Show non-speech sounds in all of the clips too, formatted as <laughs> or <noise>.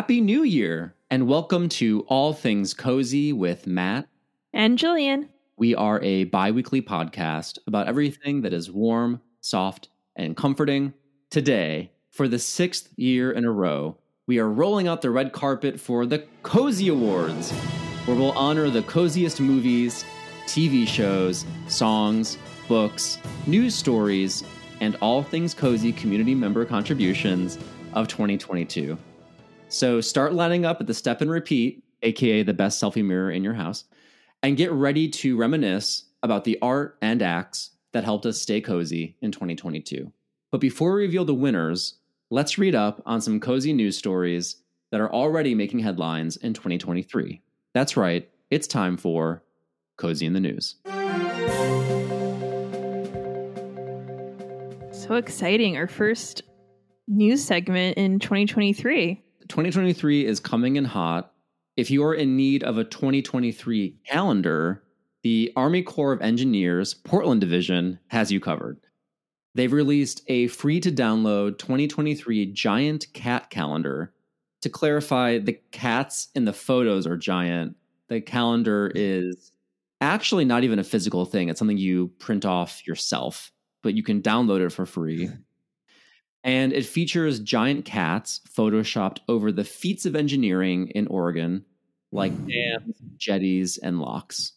Happy New Year and welcome to All Things Cozy with Matt. And Jillian. We are a bi weekly podcast about everything that is warm, soft, and comforting. Today, for the sixth year in a row, we are rolling out the red carpet for the Cozy Awards, where we'll honor the coziest movies, TV shows, songs, books, news stories, and all things cozy community member contributions of 2022. So start lining up at the step and repeat, aka the best selfie mirror in your house, and get ready to reminisce about the art and acts that helped us stay cozy in 2022. But before we reveal the winners, let's read up on some cozy news stories that are already making headlines in 2023. That's right, it's time for Cozy in the News. So exciting. Our first news segment in 2023. 2023 is coming in hot. If you are in need of a 2023 calendar, the Army Corps of Engineers Portland Division has you covered. They've released a free to download 2023 giant cat calendar. To clarify, the cats in the photos are giant. The calendar is actually not even a physical thing, it's something you print off yourself, but you can download it for free. <laughs> And it features giant cats photoshopped over the feats of engineering in Oregon, like hmm. dams, jetties, and locks.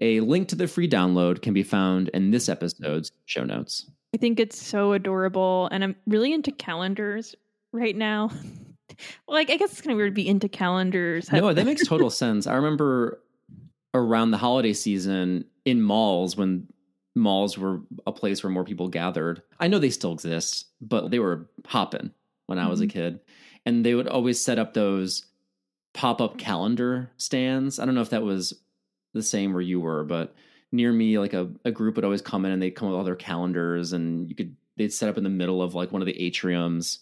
A link to the free download can be found in this episode's show notes. I think it's so adorable. And I'm really into calendars right now. <laughs> like, I guess it's kind of weird to be into calendars. No, that makes <laughs> total sense. I remember around the holiday season in malls when malls were a place where more people gathered. I know they still exist, but they were hopping when I was a mm-hmm. kid. And they would always set up those pop up calendar stands. I don't know if that was the same where you were, but near me, like a, a group would always come in and they'd come with all their calendars and you could, they'd set up in the middle of like one of the atriums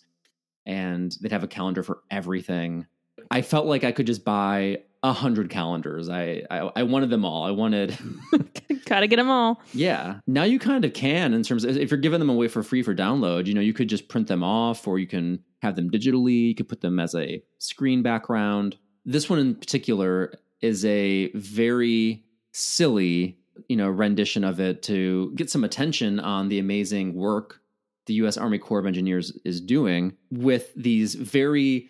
and they'd have a calendar for everything. I felt like I could just buy a hundred calendars. I, I I wanted them all. I wanted <laughs> Gotta get them all. yeah. Now you kind of can in terms of if you're giving them away for free for download, you know, you could just print them off or you can have them digitally. You could put them as a screen background. This one in particular is a very silly, you know, rendition of it to get some attention on the amazing work the US Army Corps of Engineers is doing with these very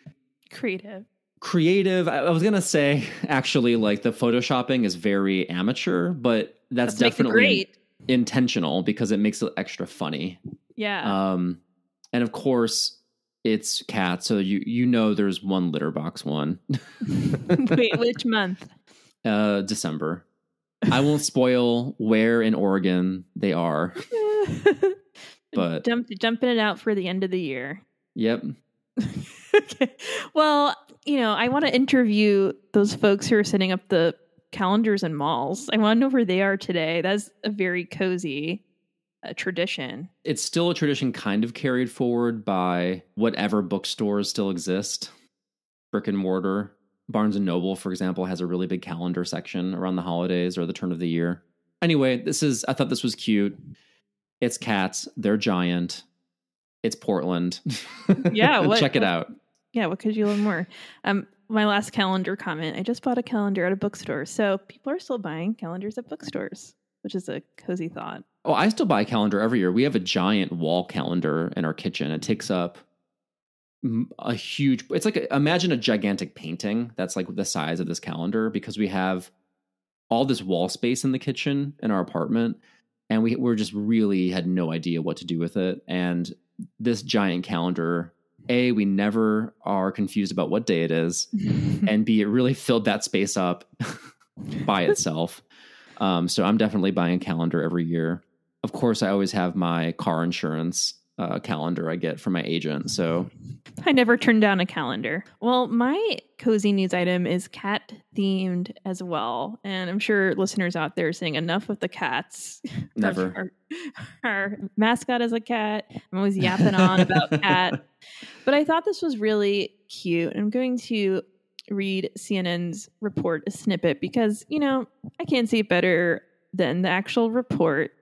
Creative. Creative. I, I was gonna say actually, like the photoshopping is very amateur, but that's, That's definitely great. intentional because it makes it extra funny. Yeah. Um, and of course, it's cats, so you you know there's one litter box one. <laughs> Wait, which month? uh, December. I won't spoil where in Oregon they are, <laughs> but Jump, jumping it out for the end of the year. yep. <laughs> okay. Well, you know, I want to interview those folks who are setting up the calendars in malls. I want to know where they are today. That's a very cozy uh, tradition. It's still a tradition kind of carried forward by whatever bookstores still exist, brick and mortar. Barnes and Noble, for example, has a really big calendar section around the holidays or the turn of the year. Anyway, this is I thought this was cute. It's cats, they're giant. It's Portland. <laughs> Yeah, what- check it out. Yeah, what could you learn more? Um, my last calendar comment. I just bought a calendar at a bookstore, so people are still buying calendars at bookstores, which is a cozy thought. Oh, I still buy a calendar every year. We have a giant wall calendar in our kitchen. It takes up a huge. It's like a, imagine a gigantic painting that's like the size of this calendar because we have all this wall space in the kitchen in our apartment, and we we're just really had no idea what to do with it. And this giant calendar, a we never are confused about what day it is, <laughs> and B, it really filled that space up <laughs> by itself. Um, so I'm definitely buying a calendar every year. Of course, I always have my car insurance uh, calendar I get from my agent. So I never turn down a calendar. Well, my cozy news item is cat themed as well. And I'm sure listeners out there are saying enough with the cats. <laughs> never. Our, our mascot is a cat. I'm always yapping on about <laughs> cat. But I thought this was really cute. I'm going to read CNN's report, a snippet, because, you know, I can't see it better than the actual report.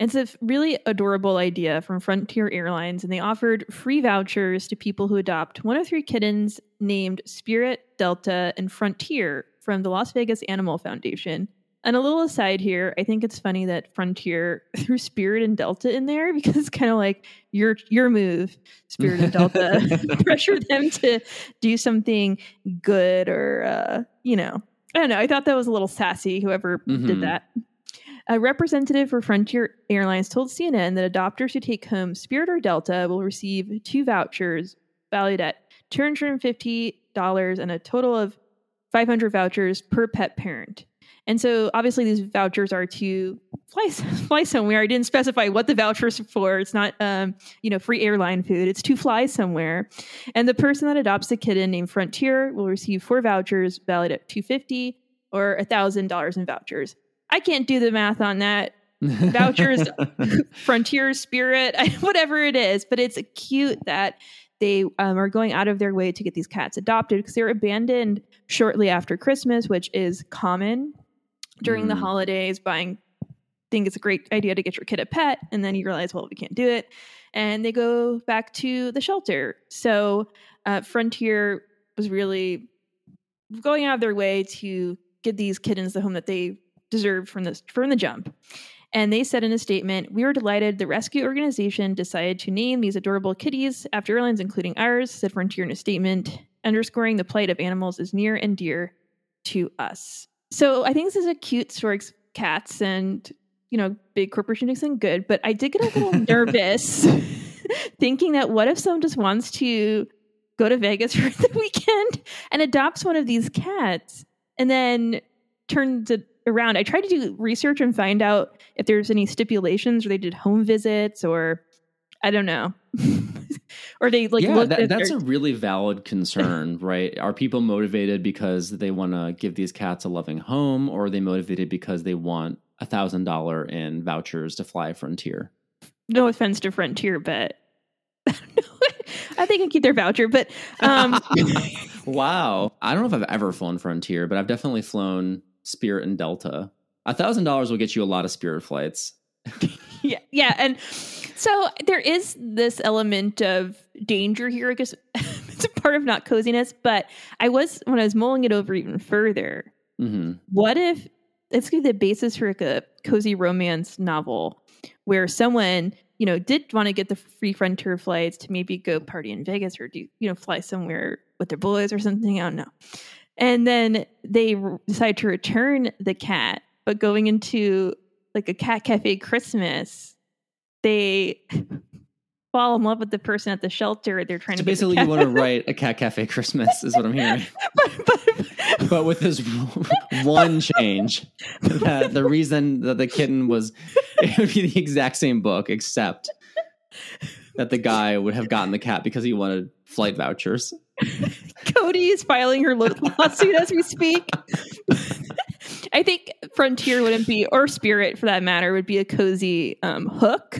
It's a really adorable idea from Frontier Airlines, and they offered free vouchers to people who adopt one of three kittens named Spirit, Delta, and Frontier from the Las Vegas Animal Foundation. And a little aside here, I think it's funny that Frontier <laughs> threw Spirit and Delta in there <laughs> because it's kind of like your your move, Spirit and Delta, <laughs> pressure them to do something good or uh, you know, I don't know. I thought that was a little sassy. Whoever Mhm. did that. A representative for Frontier Airlines told CNN that adopters who take home Spirit or Delta will receive two vouchers valued at $250 and a total of 500 vouchers per pet parent. And so obviously these vouchers are to fly <laughs> fly somewhere. I didn't specify what the vouchers for. It's not um, you know, free airline food. It's to fly somewhere. And the person that adopts a kitten named Frontier will receive four vouchers valued at 250 or $1000 in vouchers. I can't do the math on that. Vouchers, <laughs> Frontier Spirit, <laughs> whatever it is, but it's cute that they um, are going out of their way to get these cats adopted because they're abandoned shortly after Christmas, which is common during the Mm. holidays. Buying, think it's a great idea to get your kid a pet, and then you realize, well, we can't do it, and they go back to the shelter. So uh, Frontier was really going out of their way to get these kittens the home that they deserved from this from the jump. And they said in a statement, We were delighted the rescue organization decided to name these adorable kitties after airlines, including ours, said Frontier in a statement, underscoring the plight of animals is near and dear to us. So I think this is a cute story cats and, you know, big corporation doing something good. But I did get a little <laughs> nervous <laughs> thinking that what if someone just wants to go to Vegas <laughs> for the weekend and adopts one of these cats and then turns it around. I tried to do research and find out if there's any stipulations or they did home visits or I don't know. <laughs> or they like yeah, looked that, at that's their, a really valid concern, <laughs> right? Are people motivated because they want to give these cats a loving home, or are they motivated because they want a thousand dollar in vouchers to fly Frontier? no offense to Frontier, but I don't know. I think I can keep their voucher, but um <laughs> wow, I don't know if I've ever flown Frontier, but I've definitely flown Spirit and Delta. A thousand dollars will get you a lot of Spirit flights. <laughs> yeah, yeah, and so there is this element of danger here. I guess <laughs> it's a part of not coziness, but I was when I was mulling it over even further. hmm What if it's the basis for like a cozy romance novel where someone you know did want to get the free frontier flights to maybe go party in Vegas or do you know fly somewhere with their boys or something? I don't know. And then they decide to return the cat, but going into like a cat cafe Christmas, they <laughs> fall in love with the person at the shelter. They're trying So to basically, you want to <laughs> write a cat cafe Christmas, is what I'm hearing. <laughs> but, but, but with this one change that the reason that the kitten was it would be the exact same book except that the guy would have gotten the cat because he wanted flight vouchers <laughs> Codi is filing her lawsuit as we speak. <laughs> I think Frontier wouldn't be, or Spirit for that matter, would be a cozy um, hook,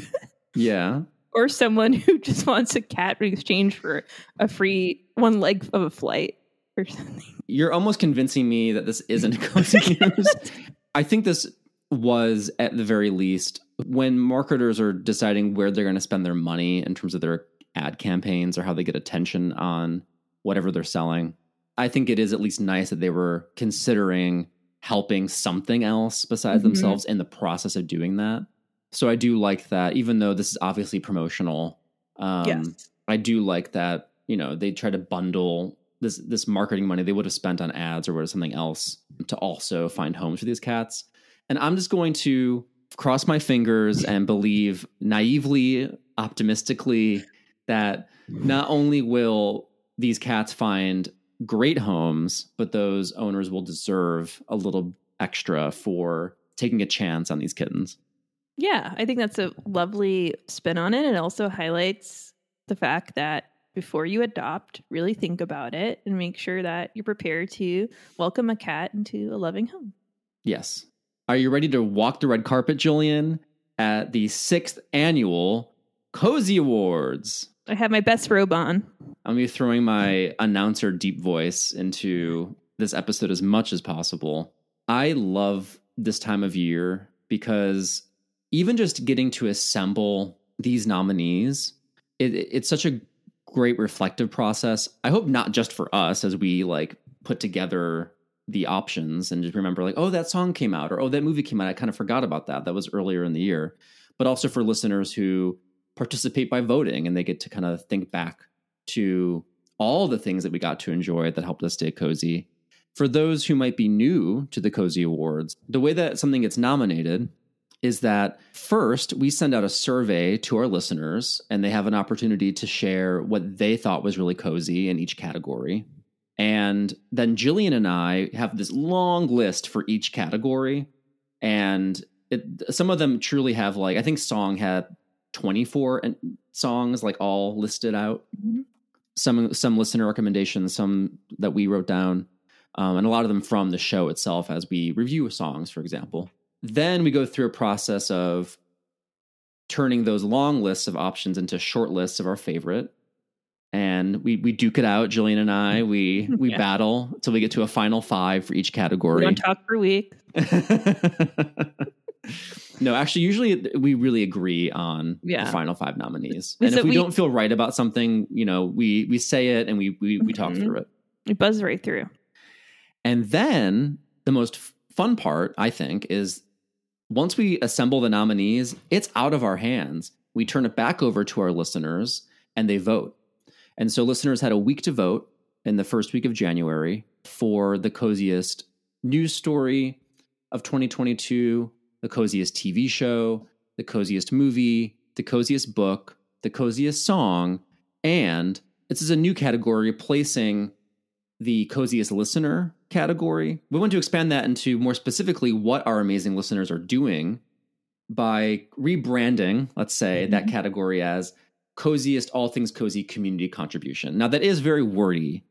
yeah <laughs> or someone who just wants a cat in exchange for a free one leg of a flight or something. you're almost convincing me that this isn't cozy news i think this was at the very least when marketers are deciding where they're going to spend their money in terms of their ad campaigns or how they get attention on whatever they're selling i think it is at least nice that they were considering helping something else besides Mhm. themselves in the process of doing that so i do like that even though this is obviously promotional um, yes. I do like that, you know, they try to bundle this this marketing money they would have spent on ads or whatever something else to also find homes for these cats. And I'm just going to cross my fingers <laughs> and believe naively, optimistically that not only will these cats find great homes, but those owners will deserve a little extra for taking a chance on these kittens. Yeah, I think that's a lovely spin on it. It also highlights the fact that before you adopt, really think about it and make sure that you're prepared to welcome a cat into a loving home. Yes. Are you ready to walk the red carpet, Jillian, at the sixth annual Cozy Awards? I have my best robe on. I'm be throwing my announcer deep voice into this episode as much as possible. I love this time of year because even just getting to assemble these nominees, it, it's such a great reflective process. I hope not just for us as we like put together the options and just remember like, oh, that song came out or oh, that movie came out. I kind of forgot about that. That was earlier in the year. But also for listeners who participate by voting and they get to kind of think back to all the things that we got to enjoy that helped us stay cozy. For those who might be new to the Cozy Awards, the way that something gets nominated is that first we send out a survey to our listeners and they have an opportunity to share what they thought was really cozy in each category. And then Jillian and I have this long list for each category. And it, some of them truly have like, I think Song had 24 songs like all listed out. Mm-hmm. Some, some listener recommendations, some that we wrote down, um, and a lot of them from the show itself as we review songs, for example. Then we go through a process of turning those long lists of options into short lists of our favorite. And we we duke it out, Jillian and I. We <laughs> we yeah. battle until we get to a final five for each category. We don't talk for a week. <laughs> no, actually, usually we really agree on yeah. the final five nominees. And if we, we, don't feel right about something, you know, we we say it and we we, we talk mm-hmm. through it. We buzz right through. And then the most fun part, I think, is once we assemble the nominees, it's out of our hands. We turn it back over to our listeners and they vote. And so listeners had a week to vote in the first week of January for the coziest news story of 2022, the coziest TV show, the coziest movie, the coziest book, the coziest song, and this is a new category replacing the coziest listener category. We want to expand that into more specifically what our amazing listeners are doing by rebranding, let's say, mm-hmm. that category as coziest all things cozy community contribution. Now that is very wordy,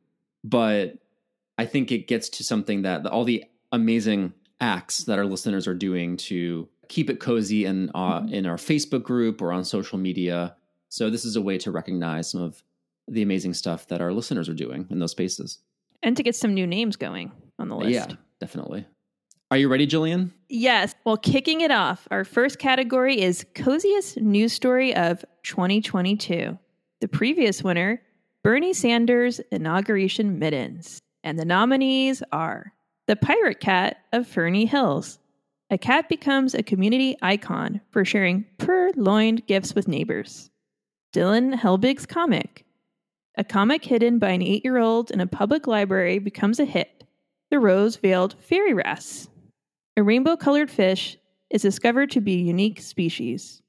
but I think it gets to something that all the amazing acts that our listeners are doing to keep it cozy and uh, mm-hmm. in our Facebook group or on social media. So this is a way to recognize some of the amazing stuff that our listeners are doing in those spaces. And to get some new names going on the list. Yeah, definitely. Are you ready, Jillian? Yes. Well, kicking it off, our first category is Coziest News Story of 2022. The previous winner, Bernie Sanders' inauguration mittens. And the nominees are The Pirate Cat of Ferny Hills. A cat becomes a community icon for sharing purloined gifts with neighbors. Dillon Helbig's comic, a comic hidden by an eight year old in a public library becomes a hit The Rose Veiled Fairy Wrasse. A rainbow colored fish is discovered to be a unique species.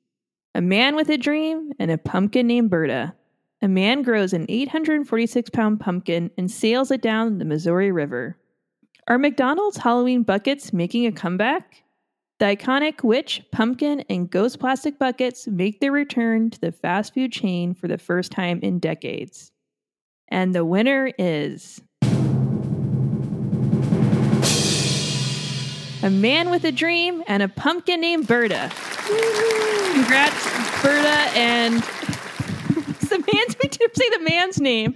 A man with a dream and a pumpkin named Berta. A man grows an 846 pound pumpkin and sails it down the Missouri River. Are McDonald's Halloween buckets making a comeback? The iconic witch, pumpkin, and ghost plastic buckets make their return to the fast food chain for the first time in decades. And the winner is a man with a dream and a pumpkin named Berta. Congrats, Berta, and the man's we didn't say the man's name.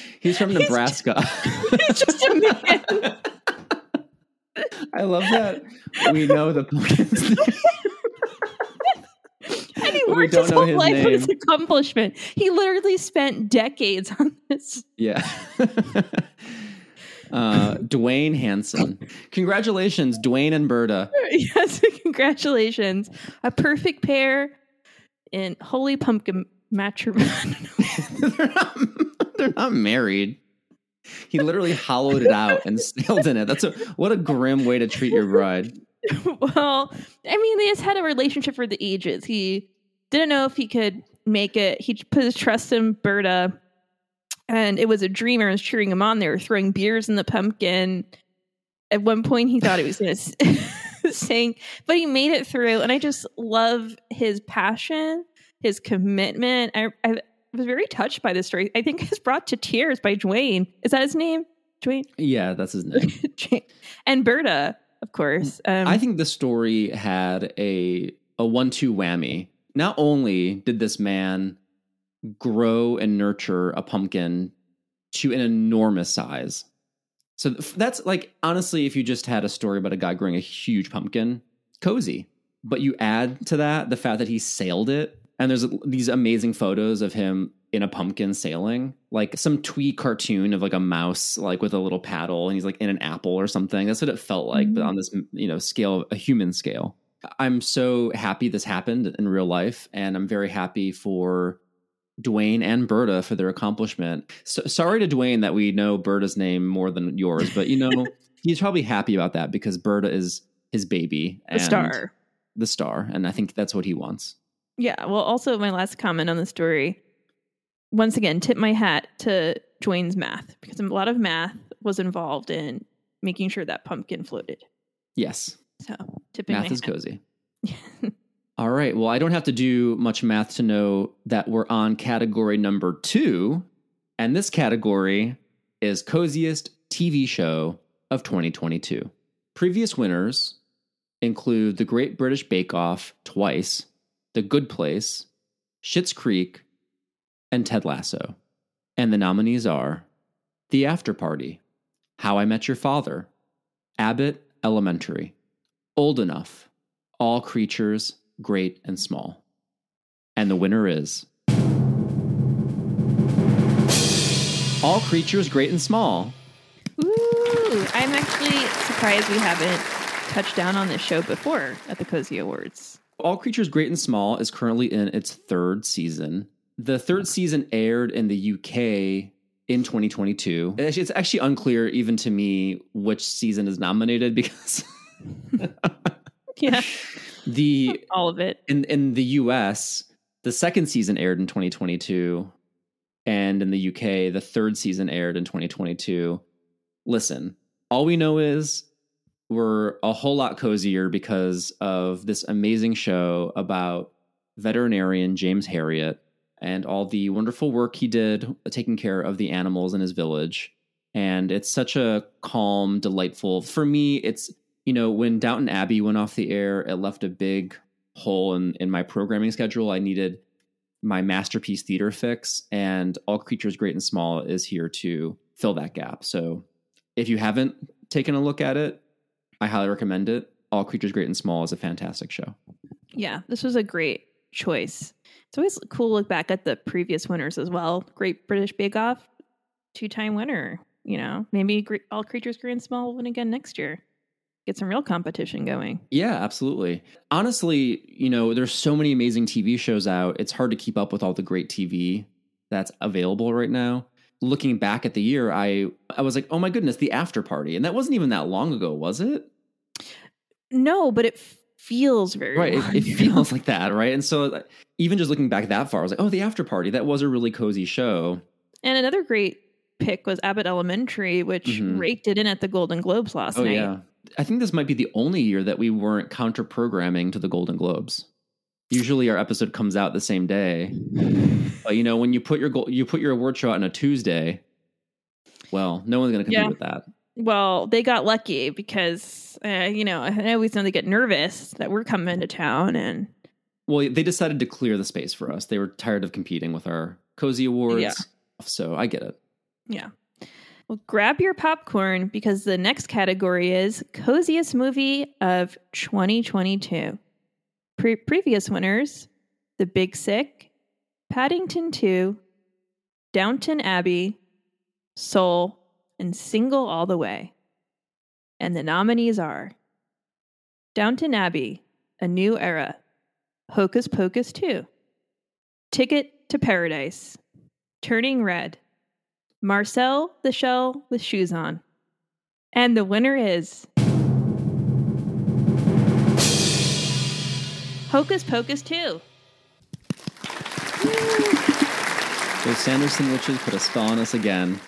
<laughs> He's from <laughs> Nebraska. He's just a man. <laughs> I love that we know the pumpkin's name <laughs> and he worked his whole his life name. on his accomplishment. He literally spent decades on this. Yeah. uh, Duane Hansen. Congratulations, Duane and Berta. Yes, congratulations. A perfect pair in holy pumpkin matrimony. they're, <laughs> not, they're not married. He literally hollowed it out and sailed in it. That's a what a grim way to treat your bride. well, I mean, they just had a relationship for the ages. He didn't know if he could make it. He put his trust in Berta, and it was a dreamer was cheering him on. They were throwing beers in the pumpkin. At one point, he thought he was going <laughs> to sing, but he made it through. And I just love his passion, his commitment. I, I was very touched by this story. I think it's brought to tears by Duane. Is that his name? Duane? Yeah, that's his name. <laughs> and Berta, of course. Um, I think the story had a a one two whammy not only did this man grow and nurture a pumpkin to an enormous size. So that's like honestly, if you just had a story about a guy growing a huge pumpkin, cozy. But you add to that the fact that he sailed it, and there's these amazing photos of him in a pumpkin sailing, like some twee cartoon of like a mouse, like with a little paddle, and he's like in an apple or something. That's what it felt like, but Mhm. on this you know scale, a human scale. I'm so happy this happened in real life, and I'm very happy for Duane and Berta for their accomplishment. So, sorry to Duane that we know Berta's name more than yours, but you know <laughs> he's probably happy about that because Berta is his baby, The star. the star, and I think that's what he wants. Yeah. Well, also my last comment on the story. Once again, tip my hat to Duane's math because a lot of math was involved in making sure that pumpkin floated. Yes, So tipping math is hat. cozy. <laughs> All right. Well, I don't have to do much math to know that we're on category number two. And this category is Coziest TV Show of 2022. Previous winners include The Great British Bake Off twice, The Good Place, Schitt's Creek, and Ted Lasso. And the nominees are The After Party, How I Met Your Father, Abbott Elementary, Old Enough, All Creatures, Great and Small. And the winner is All Creatures, Great and Small. Ooh, I'm actually surprised we haven't touched down on this show before at the Cozy Awards. All Creatures Great and Small is currently in its third season. The third season aired in the UK in 2022. It's it's actually unclear even to me which season is nominated because <laughs> Yeah, <laughs> the all of it. in in the US, the second season aired in 2022, and in the UK, the third season aired in 2022. Listen, all we know is we're a whole lot cozier because of this amazing show about veterinarian James Herriot and all the wonderful work he did taking care of the animals in his village. And it's such a calm, delightful. For me, it's you know when Downton Abbey went off the air, it left a big hole in in my programming schedule. I needed my masterpiece theater fix, and All Creatures Great and Small is here to fill that gap. So if you haven't taken a look at it, I highly recommend it. All Creatures Great and Small is a fantastic show. Yeah, this was a great choice. It's always cool to look back at the previous winners as well. Great British Bake Off, two time winner. You know, maybe All Creatures Great and Small will win again next year. Get some real competition going. Yeah, absolutely. Honestly, you know, there's so many amazing TV shows out. It's hard to keep up with all the great TV that's available right now. Looking back at the year, I I was like, "Oh my goodness, The After Party." And that wasn't even that long ago, was it? No, but it feels very Right, it, it feels like that, right? And so even just looking back that far, I was like, "Oh, The After Party." That was a really cozy show. And another great pick was Abbott Elementary, which Mhm. raked it in at the Golden Globes last Oh night. yeah. I think this might be the only year that we weren't counter programming to the Golden Globes. Usually our episode comes out the same day. But you know, when you put your goal, you put your award show out on a Tuesday, well, no one's going to compete Yeah. with that. Well, they got lucky because, uh, you know, I always know they get nervous that we're coming to town and Well, they decided to clear the space for us. They were tired of competing with our cozy awards. Yeah. So I get it. Yeah. Well, grab your popcorn because the next category is coziest movie of 2022. Pre- previous winners The Big Sick, Paddington 2, Downton Abbey, Soul, and Single All the Way. And the nominees are Downton Abbey, A New Era, Hocus Pocus 2, Ticket to Paradise, Turning Red, Marcel the Shell with Shoes On. And the winner is Hocus Pocus 2. Those Sanderson witches put a spell on us again.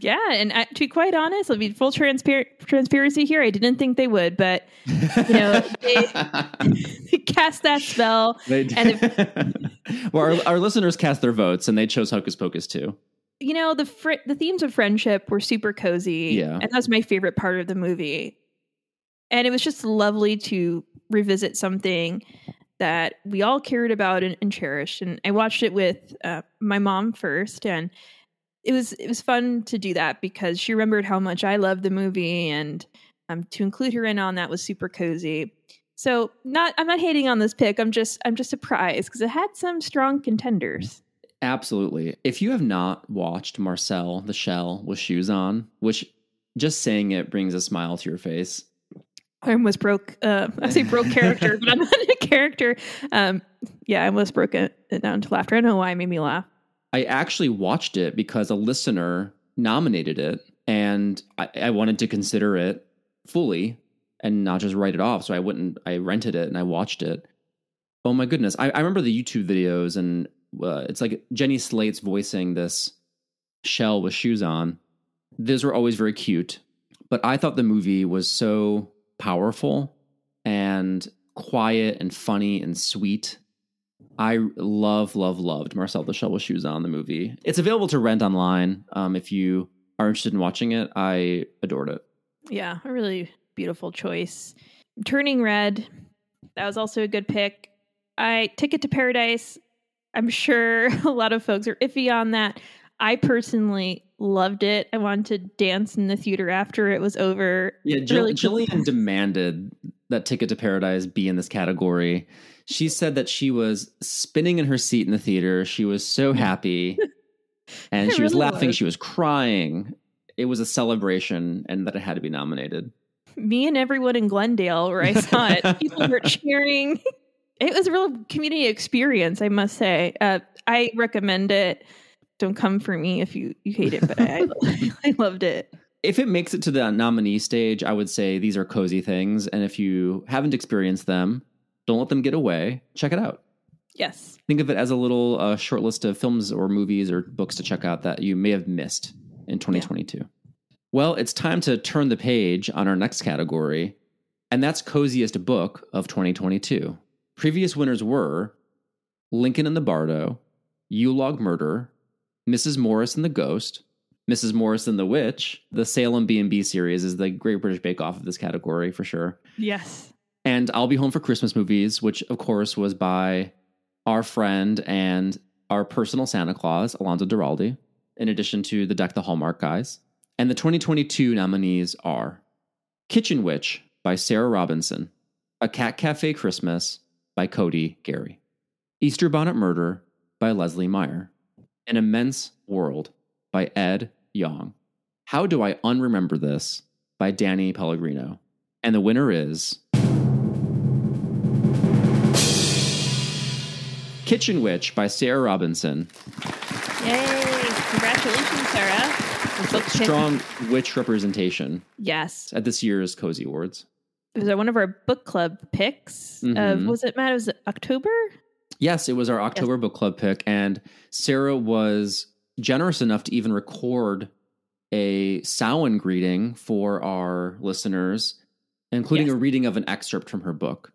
Yeah, and I, to be quite honest, I mean, full transpar- transparency here, I didn't think they would, but you know, <laughs> they, they cast that spell. They And <laughs> well, our, our listeners cast their votes and they chose Hocus Pocus too. You know, the fr- the themes of friendship were super cozy. Yeah. And that's my favorite part of the movie. And it was just lovely to revisit something that we all cared about and, and cherished. And I watched it with uh, my mom first, and it was it was fun to do that because she remembered how much I loved the movie, and um, to include her in on that was super cozy. So not I'm not hating on this pick. I'm just I'm just surprised because it had some strong contenders. Absolutely. If you have not watched Marcel the Shell with shoes on, which just saying it brings a smile to your face. I almost broke uh I say broke character, but I'm not a character. Um yeah, I almost broke it, down to laughter. I don't know why it made me laugh. I actually watched it because a listener nominated it and I, I wanted to consider it fully and not just write it off. So I wouldn't, I rented it and I watched it. Oh my goodness. I, I remember the YouTube videos and uh, it's like Jenny Slate's voicing this shell with shoes on. Those were always very cute, but I thought the movie was so powerful and quiet and funny and sweet. I love, love, loved Marcel the with Shoes on the movie. It's available to rent online. Um, if you are interested in watching it, I adored it. Yeah, a really beautiful choice. Turning Red, that was also a good pick. I Ticket to Paradise. I'm sure <laughs> a lot of folks are iffy on that. I personally loved it. I wanted to dance in the theater after it was over. Yeah, Jill, really Jillian demanded that Ticket to Paradise be in this category. She said that she was spinning in her seat in the theater. She was so <laughs> happy. and she really was laughing. Was. She was crying. It was a celebration and that it had to be nominated. Me and everyone in Glendale, where I saw it, <laughs> people were cheering. It was a real community experience, I must say. Uh, I recommend it. Don't come for me if you, you hate it, but I, <laughs> I loved it. If it makes it to the nominee stage, I would say these are cozy things. And if you haven't experienced them, don't let them get away. Check it out. Yes. Think of it as a little uh, short list of films or movies or books to check out that you may have missed in 2022. Yeah. Well, it's time to turn the page on our next category, and that's coziest book of 2022. Previous winners were Lincoln and the Bardo, Yule Log Murder, Mrs. Morris and the Ghost, Mrs. Morris and the Witch. The Salem B&B series is the Great British Bake Off of this category for sure. Yes. And I'll Be Home for Christmas movies, which of course was by our friend and our personal Santa Claus, Alonso Duralde, in addition to the Deck the Hallmark guys. And the 2022 nominees are Kitchen Witch by Sarah Robinson, A Cat Cafe Christmas by Codi Gary, Easter Bonnet Murder by Leslie Meier, An Immense World by Ed Yong, How Do I Unremember This by Danny Pellegrino. And the winner is Kitchen Witch by Sarah Robinson. Yay! Congratulations, Sarah. Strong witch representation. Yes. At this year's Cozy Awards. It was one of our book club picks. Mm-hmm. was it Matt? Was it October? Yes, it was our October yes. book club pick, and Sarah was generous enough to even record a Samhain greeting for our listeners, including yes. a reading of an excerpt from her book.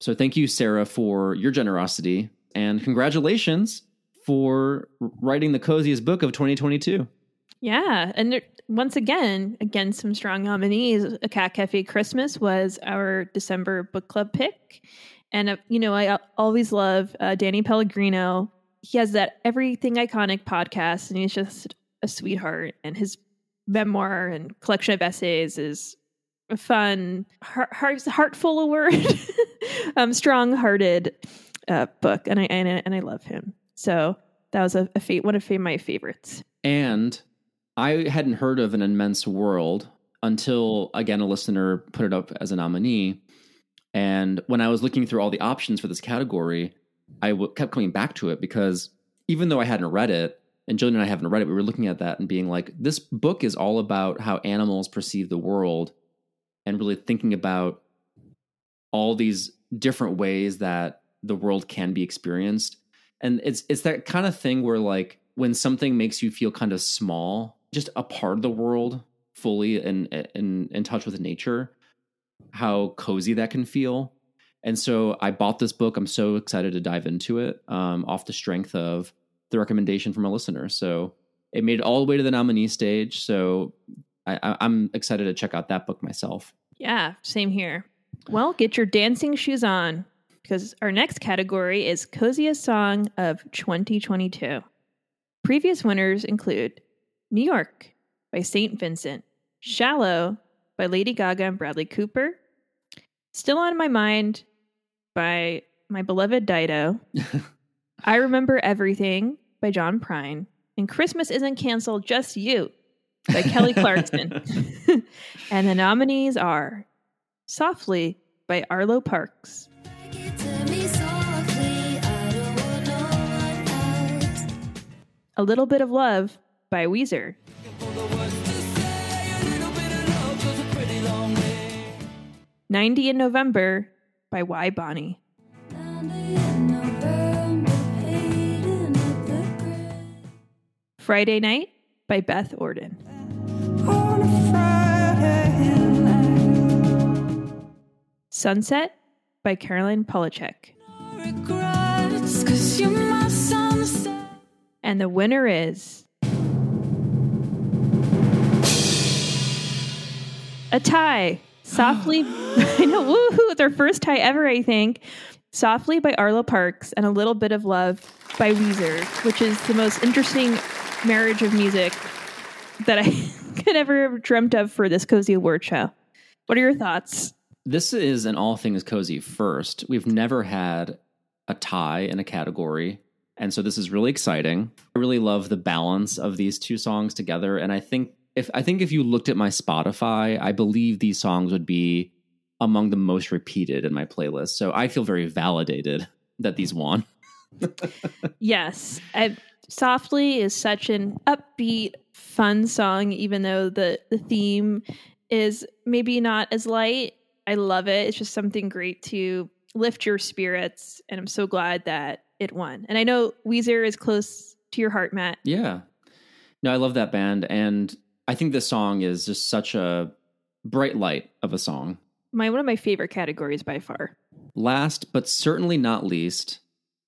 So thank you, Sarah, for your generosity and congratulations for writing the coziest book of 2022. Yeah, and there, once again, again some strong nominees. A Cat Cafe Christmas was our December book club pick, and uh, you know I always love uh, Danny Pellegrino. He has that everything iconic podcast, and he's just a sweetheart. And his memoir and collection of essays is a fun, heart, heart heartful of <laughs> word, um, strong hearted uh, book, and I and, I, and I love him. So that was a, a fa- one of my favorites. And I hadn't heard of an immense world until again a listener put it up as a nominee. And when I was looking through all the options for this category, I w- kept coming back to it because even though I hadn't read it, and Jillian and I haven't read it, we were looking at that and being like, this book is all about how animals perceive the world and really thinking about all these different ways that the world can be experienced. And it's it's that kind of thing where like when something makes you feel kind of small, just a part of the world fully and in in touch with nature, how cozy that can feel. And so I bought this book. I'm so excited to dive into it um, off the strength of the recommendation from a listener. So it made it all the way to the nominee stage. So I, I'm excited to check out that book myself. Yeah, same here. Well, get your dancing shoes on because our next category is Coziest Song of 2022. Previous winners include New York by St. Vincent, Shallow by Lady Gaga and Bradley Cooper, Still on My Mind by my beloved Dido. <laughs> I Remember Everything by John Prine. And Christmas Isn't Canceled, Just You by Kelly Clarkson. <laughs> and the nominees are Softly by Arlo Parks. A Little Bit of Love by Weezer. Ninety in November by Y Bonnie. Friday Night by Beth Orton. Sunset by Caroline Polachek. And the winner is a tie. Softly, <laughs> I know, woohoo! It's our first tie ever, I think. Softly by Arlo Parks and A Little Bit of Love by Weezer, which is the most interesting marriage of music that I <laughs> could ever have dreamt of for this Cozy Award show. What are your thoughts? This is an all things cozy first. We've never had a tie in a category. And so this is really exciting. I really love the balance of these two songs together. And I think if I think if you looked at my Spotify, I believe these songs would be among the most repeated in my playlist. So I feel very validated that these won. <laughs> yes. I, Softly is such an upbeat, fun song, even though the, the theme is maybe not as light. I love it. It's just something great to lift your spirits. And I'm so glad that it won. And I know Weezer is close to your heart, Matt. Yeah. No, I love that band. And I think this song is just such a bright light of a song. My one of my favorite categories by far. Last but certainly not least,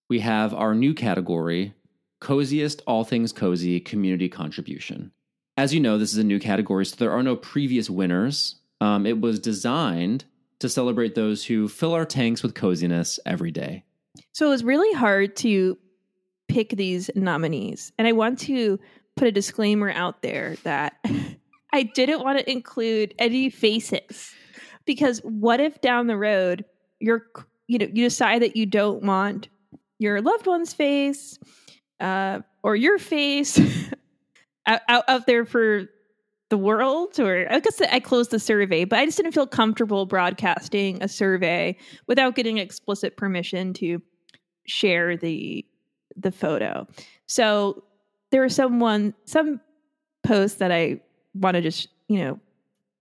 we have our new category, Coziest All Things Cozy Community Contribution. As you know, this is a new category, so there are no previous winners. Um, it was designed to celebrate those who fill our tanks with coziness every day. So it was really hard to pick these nominees. And I want to put a disclaimer out there that <laughs> I didn't want to include any faces. Because what if down the road you're you know you decide that you don't want your loved one's face uh, or your face <laughs> out, out, out there for the world? Or i guess i closed the survey but i just didn't feel comfortable broadcasting a survey without getting explicit permission to share the the photo. So there was someone some post that i want to just you know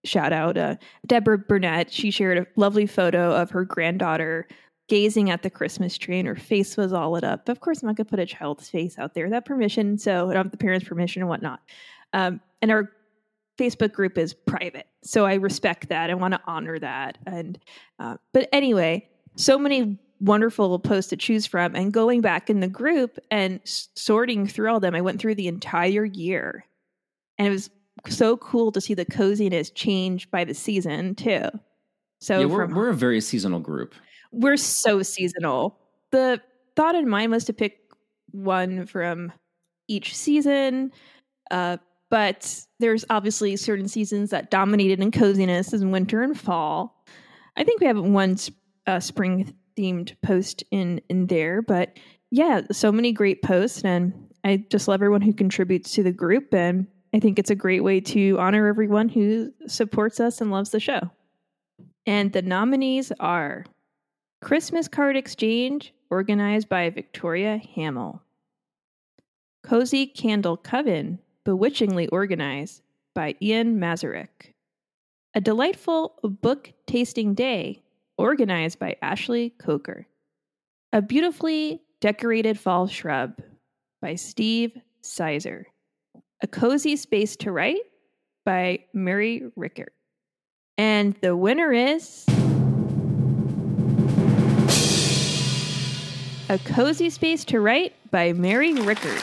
shout out uh, deborah burnett she shared a lovely photo of her granddaughter gazing at the Christmas tree and her face was all lit up. But Of course, I'm not going to put a child's face out there without permission. So I don't have the parents' permission and whatnot. Um, and our Facebook group is private. So I respect that. I want to honor that. And, uh, but anyway, so many wonderful posts to choose from. And going back in the group and sorting through all them, I went through the entire year. And it was so cool to see the coziness change by the season too. So yeah, we're, from, we're a very seasonal group we're so seasonal. The thought in mind was to pick one from each season, uh, but there's obviously certain seasons that dominated in coziness as winter and fall. I think we have one uh, spring themed post in in there, but yeah, so many great posts, and I just love everyone who contributes to the group, and I think it's a great way to honor everyone who supports us and loves the show. And the nominees are Christmas Card Exchange, organized by Victoria Hamill. Cozy Candle Coven, bewitchingly organized by Ian Mazurek. A delightful book tasting day, organized by Ashley Coker. A beautifully decorated fall shrub by Steve Sizer. A cozy space to write by Mary Rickert. And the winner is. A Cozy Space to Write by Mary Rickert.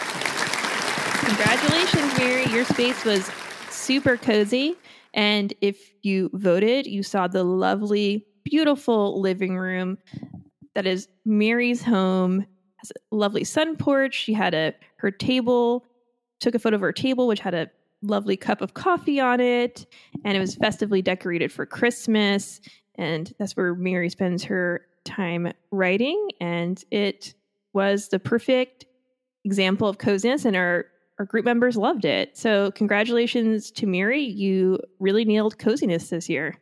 Congratulations, Mary. Your space was super cozy. And if you voted, you saw the lovely, beautiful living room that is Mary's home. Has a lovely sun porch. She had a her table, took a photo of her table, which had a lovely cup of coffee on it, and it was festively decorated for Christmas. And that's where Mary spends her time writing. And it was the perfect example of coziness, and our, our group members loved it. So, congratulations to Mary. You really nailed coziness this year.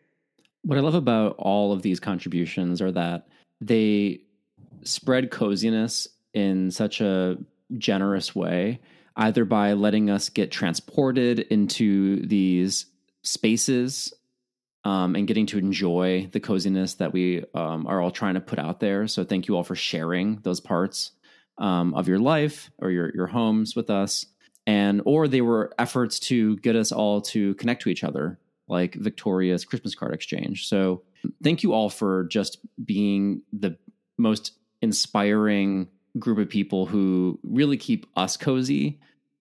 What I love about all of these contributions are that they spread coziness in such a generous way, either by letting us get transported into these spaces um, and getting to enjoy the coziness that we um, are all trying to put out there. So thank you all for sharing those parts um, of your life or your your homes with us, and or they were efforts to get us all to connect to each other, like Victoria's Christmas card exchange. So thank you all for just being the most inspiring group of people who really keep us cozy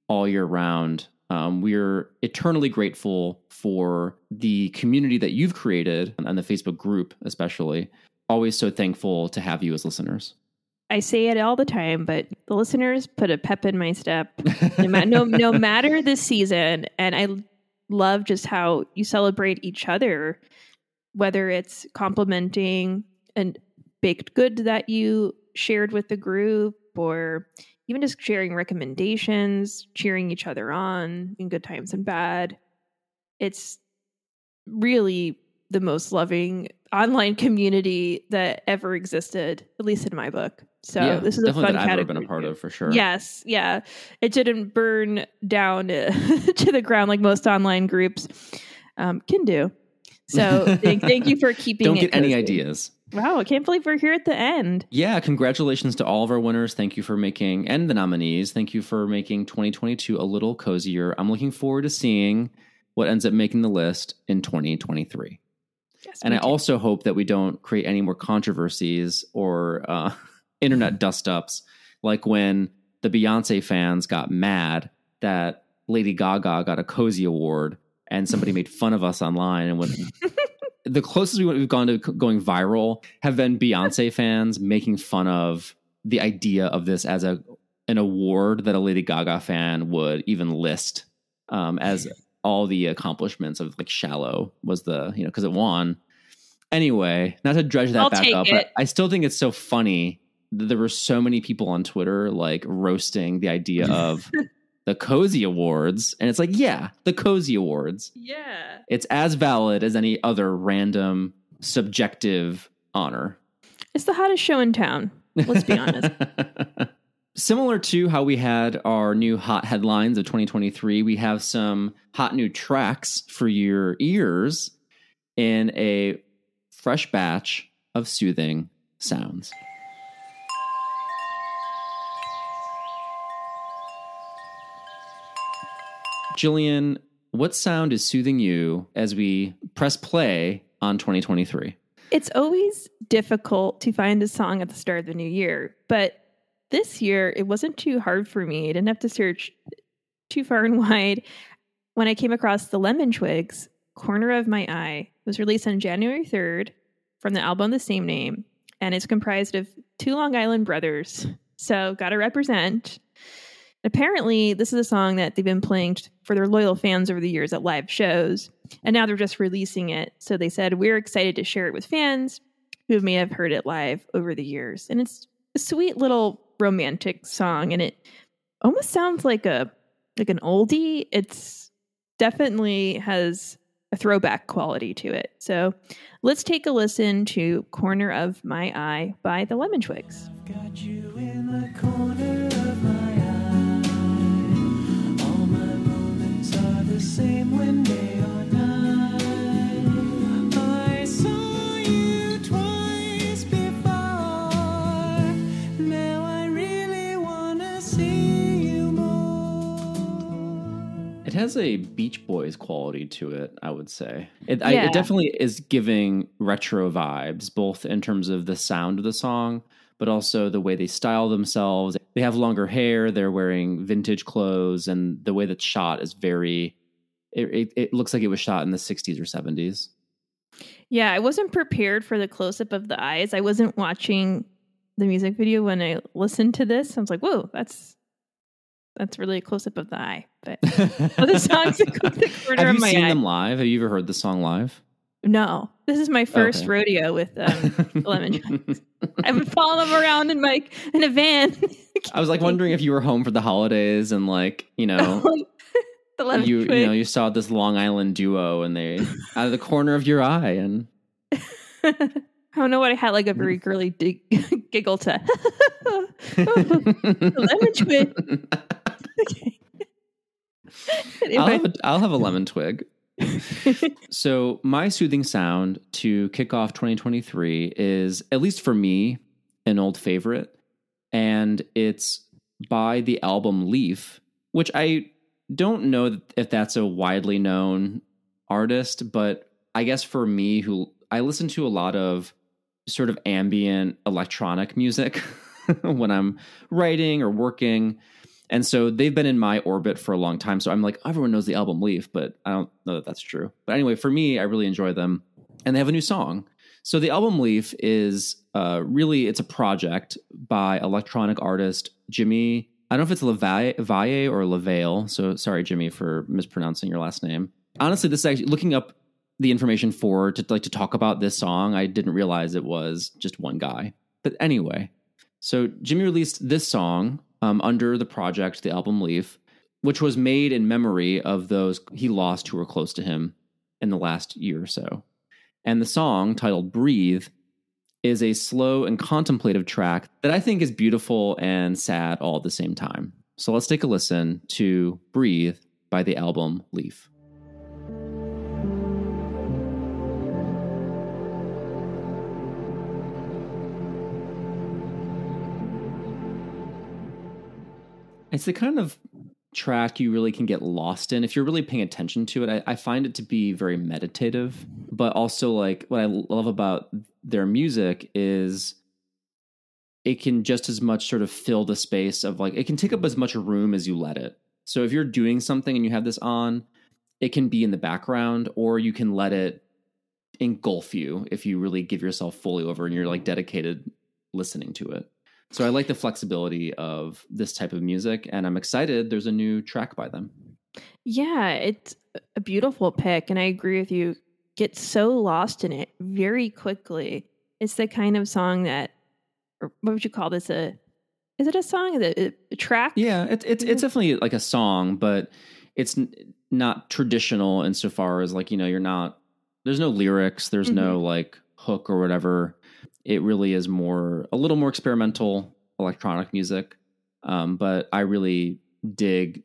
all year round. Um, we're eternally grateful for the community that you've created and the Facebook group, especially. Always so thankful to have you as listeners. I say it all the time, but the listeners put a pep in my step <laughs> no, no, no matter the season. And I love just how you celebrate each other, whether it's complimenting a baked good that you shared with the group or even just sharing recommendations, cheering each other on in good times and bad. It's really the most loving online community that ever existed, at least in my book. So yeah, this is a fun that I've category. been a part of for sure. Yes, yeah, it didn't burn down <laughs> to the ground like most online groups um, can do. So thank, thank you for <laughs> keeping. Don't get any ideas. Wow, I can't believe we're here at the end. Yeah, congratulations to all of our winners. Thank you for making, and the nominees. Thank you for making 2022 a little cozier. I'm looking forward to seeing what ends up making the list in 2023. Yes, and I too. also hope that we don't create any more controversies or uh, <laughs> internet dust ups like when the Beyonce fans got mad that Lady Gaga got a cozy award and somebody made fun of us online and went <laughs> the closest we've gone to going viral have been Beyonce fans making fun of the idea of this as a an award that a Lady Gaga fan would even list um, as all the accomplishments of like Shallow was the you know because it won. Anyway, not to dredge that I'll back up, it. but I still think it's so funny there were so many people on Twitter like roasting the idea <laughs> of the Cozy Awards. And it's like, yeah, the Cozy Awards. Yeah. It's as valid as any other random subjective honor. It's the hottest show in town. Let's be honest. <laughs> Similar to how we had our new hot headlines of 2023, we have some hot new tracks for your ears in a fresh batch of soothing sounds. Jillian, what sound is soothing you as we press play on 2023? It's always difficult to find a song at the start of the new year, but this year it wasn't too hard for me. I didn't have to search too far and <laughs> wide. When I came across the Lemon Twigs, Corner of My Eye was released on January 3rd from the album the same name, and it's comprised of two Long Island brothers. So, gotta represent. Apparently, this is a song that they've been playing for their loyal fans over the years at live shows, and now they're just releasing it. So they said, We're excited to share it with fans who may have heard it live over the years. And it's a sweet little romantic song, and it almost sounds like a like an oldie. It's definitely has a throwback quality to it. So let's take a listen to Corner of My Eye by the Lemon Twigs. Has a Beach Boys quality to it, I would say. It, yeah. I, it definitely is giving retro vibes, both in terms of the sound of the song, but also the way they style themselves. They have longer hair, they're wearing vintage clothes, and the way that's shot is very it, it, it looks like it was shot in the 60s or 70s. Yeah, I wasn't prepared for the close up of the eyes. I wasn't watching the music video when I listened to this. I was like, whoa, that's That's really a close up of the eye. But <laughs> the song's the corner Have of you my seen eye. them live? Have you ever heard the song live? No, this is my first Okay. rodeo with um, <laughs> lemon drops. I would follow them around in my in a van. <laughs> I was like wondering if you were home for the holidays and like, you know, the lemon you twig. you know, you saw this Long Island duo and they out of the corner of your eye and I don't know what I had like a very girly dig- giggle to. lemon twig. <laughs> Okay. I'll have a, I'll have a lemon twig. <laughs> So, my soothing sound to kick off 2023 is, at least for me, an old favorite. And it's by the album Leaf, which I don't know if that's a widely known artist, but I guess for me, who I listen to a lot of sort of ambient electronic music <laughs> when I'm writing or working. And so they've been in my orbit for a long time. So I'm like, everyone knows the album Leaf, but I don't know that that's true. But anyway, for me, I really enjoy them. And they have a new song. So the album Leaf is uh, really, it's a project by electronic artist Jimmy. I don't know if it's Levaille Valle or Levale. So sorry, Jimmy, for mispronouncing your last name. Honestly, this is actually looking up the information for to like to talk about this song. I didn't realize it was just one guy. But anyway, so Jimmy released this song um, under the project, the album Leaf, which was made in memory of those he lost who were close to him in the last year or so. And the song, titled Breathe, is a slow and contemplative track that I think is beautiful and sad all at the same time. So let's take a listen to Breathe by the album Leaf. It's the kind of track you really can get lost in if you're really paying attention to it. I, I find it to be very meditative, but also like what I love about their music is it can just as much sort of fill the space of like it can take up as much room as you let it. So if you're doing something and you have this on, it can be in the background or you can let it engulf you if you really give yourself fully over and you're like dedicated listening to it. So I like the flexibility of this type of music, and I'm excited. There's a new track by them. Yeah, it's a beautiful pick, and I agree with you. Get so lost in it very quickly. It's the kind of song that, or what would you call this? A is it a song? Is it a, track? Yeah, it's it's it's definitely like a song, but it's n- not traditional insofar as like you know you're not. There's no lyrics. There's no mm-hmm. like hook or whatever. It really is more a little more experimental electronic music, um, but I really dig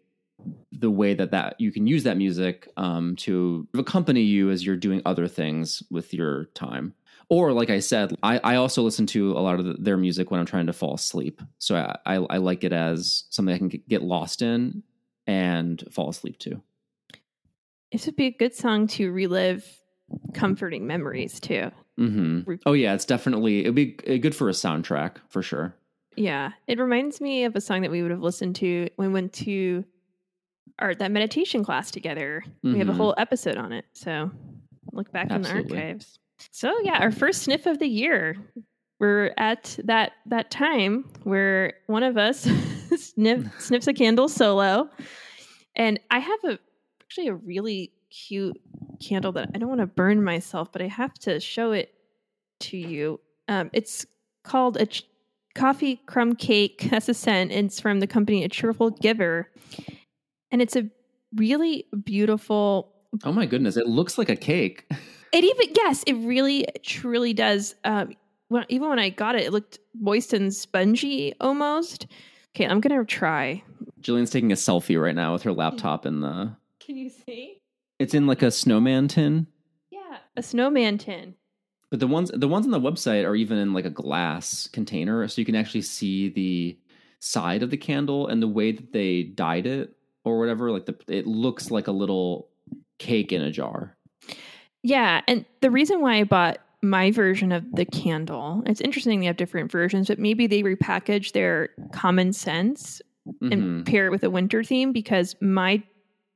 the way that that you can use that music um, to accompany you as you're doing other things with your time. Or, like I said, I, I also listen to a lot of the, their music when I'm trying to fall asleep. So I, I, I like it as something I can get- lost in and fall asleep to. This would be a good song to relive comforting memories too. Mm-hmm. Oh yeah, it's definitely it'd be good for a soundtrack for sure. Yeah, it reminds me of a song that we would have listened to when we went to our that meditation class together. We have a Mhm. whole episode on it, so look back Absolutely. in the archives. So yeah, our first sniff of the year. We're at that that time where one of us <laughs> sniff, sniffs a candle solo, and I have a actually a really cute candle that I don't want to burn myself, but I have to show it to you. Um, it's called a ch- coffee crumb cake. <laughs> That's a scent. It's from the company A Cheerful Giver, and it's a really beautiful. Oh my goodness, it looks like a cake. <laughs> It even yes, it really truly does. Um, when, even when I got it, it looked moist and spongy almost. Okay, I'm gonna try. Jillian's taking a selfie right now with her laptop in the. Can you see? It's in like a snowman tin, Yeah, a snowman tin. but the ones the ones on the website are even in like a glass container, so you can actually see the side of the candle and the way that they dyed it or whatever. Like the it looks like a little cake in a jar. Yeah, and the reason why I bought my version of the candle, it's interesting they have different versions, but maybe they repackage their common scents Mhm. and pair it with a winter theme because my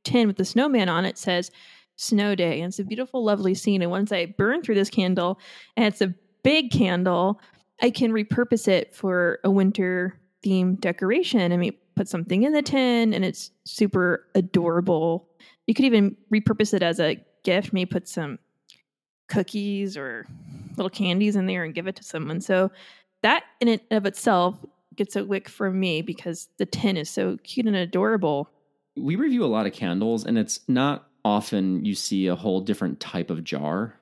tin with the snowman on it says snow day and it's a beautiful lovely scene and once i burn through this candle and it's a big candle i can repurpose it for a winter theme decoration i mean put something in the tin and it's super adorable. You could even repurpose it as a gift, maybe put some cookies or little candies in there and give it to someone. So that in and of itself gets a wick from me because the tin is so cute and adorable. We review a lot of candles, and it's not often you see a whole different type of jar.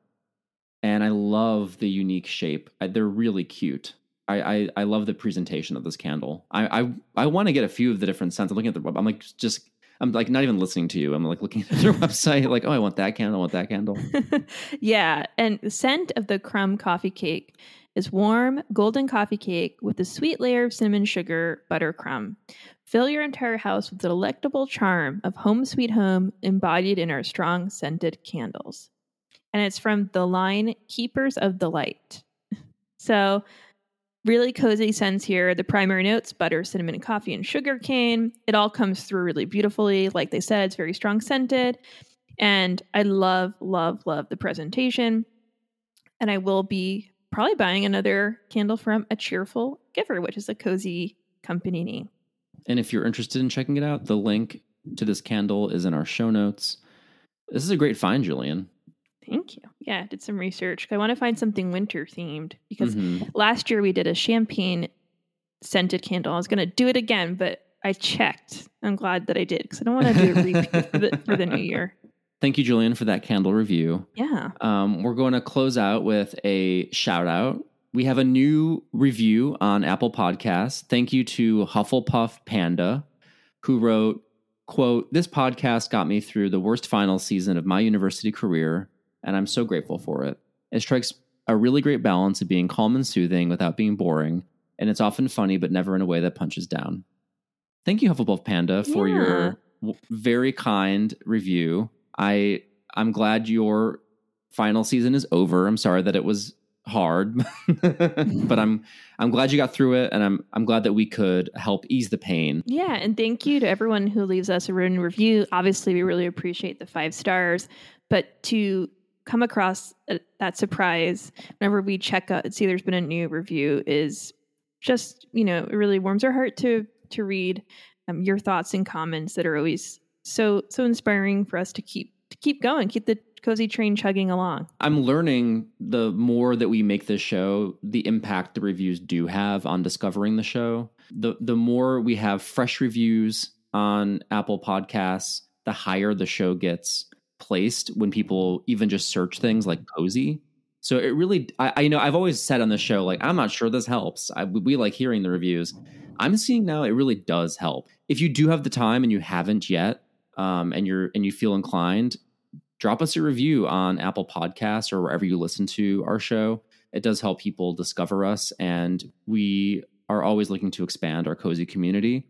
And I love the unique shape. They're really cute. I, I, I love the presentation of this candle. I I, I want to get a few of the different scents. I'm looking at the. I'm like just. I'm like not even listening to you. I'm like looking at their <laughs> website. Like, oh, I want that candle. I want that candle. <laughs> yeah, and the scent of the crumb coffee cake is warm golden coffee cake with a sweet layer of cinnamon sugar butter crumb. Fill your entire house with the delectable charm of home sweet home embodied in our strong scented candles. And it's from the line Keepers of the Light. <laughs> So really cozy scents here. The primary notes butter, cinnamon, coffee, and sugar cane. It all comes through really beautifully. Like they said, it's very strong scented. And I love, love, love the presentation. And I will be probably buying another candle from A Cheerful Giver, which is a cozy company name. And if you're interested in checking it out, the link to this candle is in our show notes. This is a great find, Jillian. Thank you. Yeah, I did some research. I want to find something winter themed because mm-hmm. last year we did a champagne scented candle. I was going to do it again, but I checked. I'm glad that I did because I don't want to do a repeat for, the, for the new year. <laughs> Thank you, Jillian, for that candle review. Yeah. Um, we're going to close out with a shout out. We have a new review on Apple Podcasts. Thank you to Hufflepuff Panda, who wrote, quote, This podcast got me through the worst final season of my university career and I'm so grateful for it. It strikes a really great balance of being calm and soothing without being boring, and it's often funny, but never in a way that punches down. Thank you, Hufflepuff Panda, for yeah. your w- very kind review. I I'm glad your final season is over. I'm sorry that it was hard, <laughs> but I'm I'm glad you got through it, and I'm I'm glad that we could help ease the pain. Yeah, and thank you to everyone who leaves us a written review. Obviously, we really appreciate the five stars, but to come across that surprise whenever we check out see there's been a new review is just you know it really warms our heart to to read um, your thoughts and comments that are always so so inspiring for us to keep to keep going keep the cozy train chugging along i'm learning the more that we make this show the impact the reviews do have on discovering the show the the more we have fresh reviews on apple podcasts the higher the show gets placed when people even just search things like cozy. So it really, I, I know I've always said on the show, like, I'm not sure this helps. I, we like hearing the reviews. I'm seeing now it really does help. If you do have the time and you haven't yet, um, and you're and you feel inclined, drop us a review on Apple Podcasts or wherever you listen to our show. It does help people discover us, and we are always looking to expand our cozy community.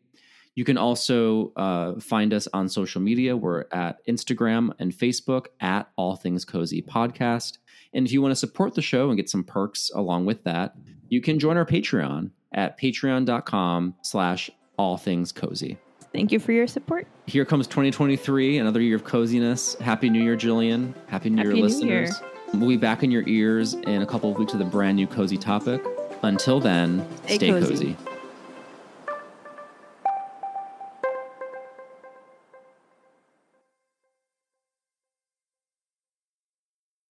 You can also uh, find us on social media. We're at Instagram and Facebook at All Things Cozy Podcast. And if you want to support the show and get some perks along with that, you can join our Patreon at patreon.com slash all things cozy. Thank you for your support. Here comes 2023, another year of coziness. Happy New Year, Jillian. Happy New Happy Year, New listeners. Year. We'll be back in your ears in a couple of weeks with a brand new cozy topic. Until then, stay, stay cozy. cozy.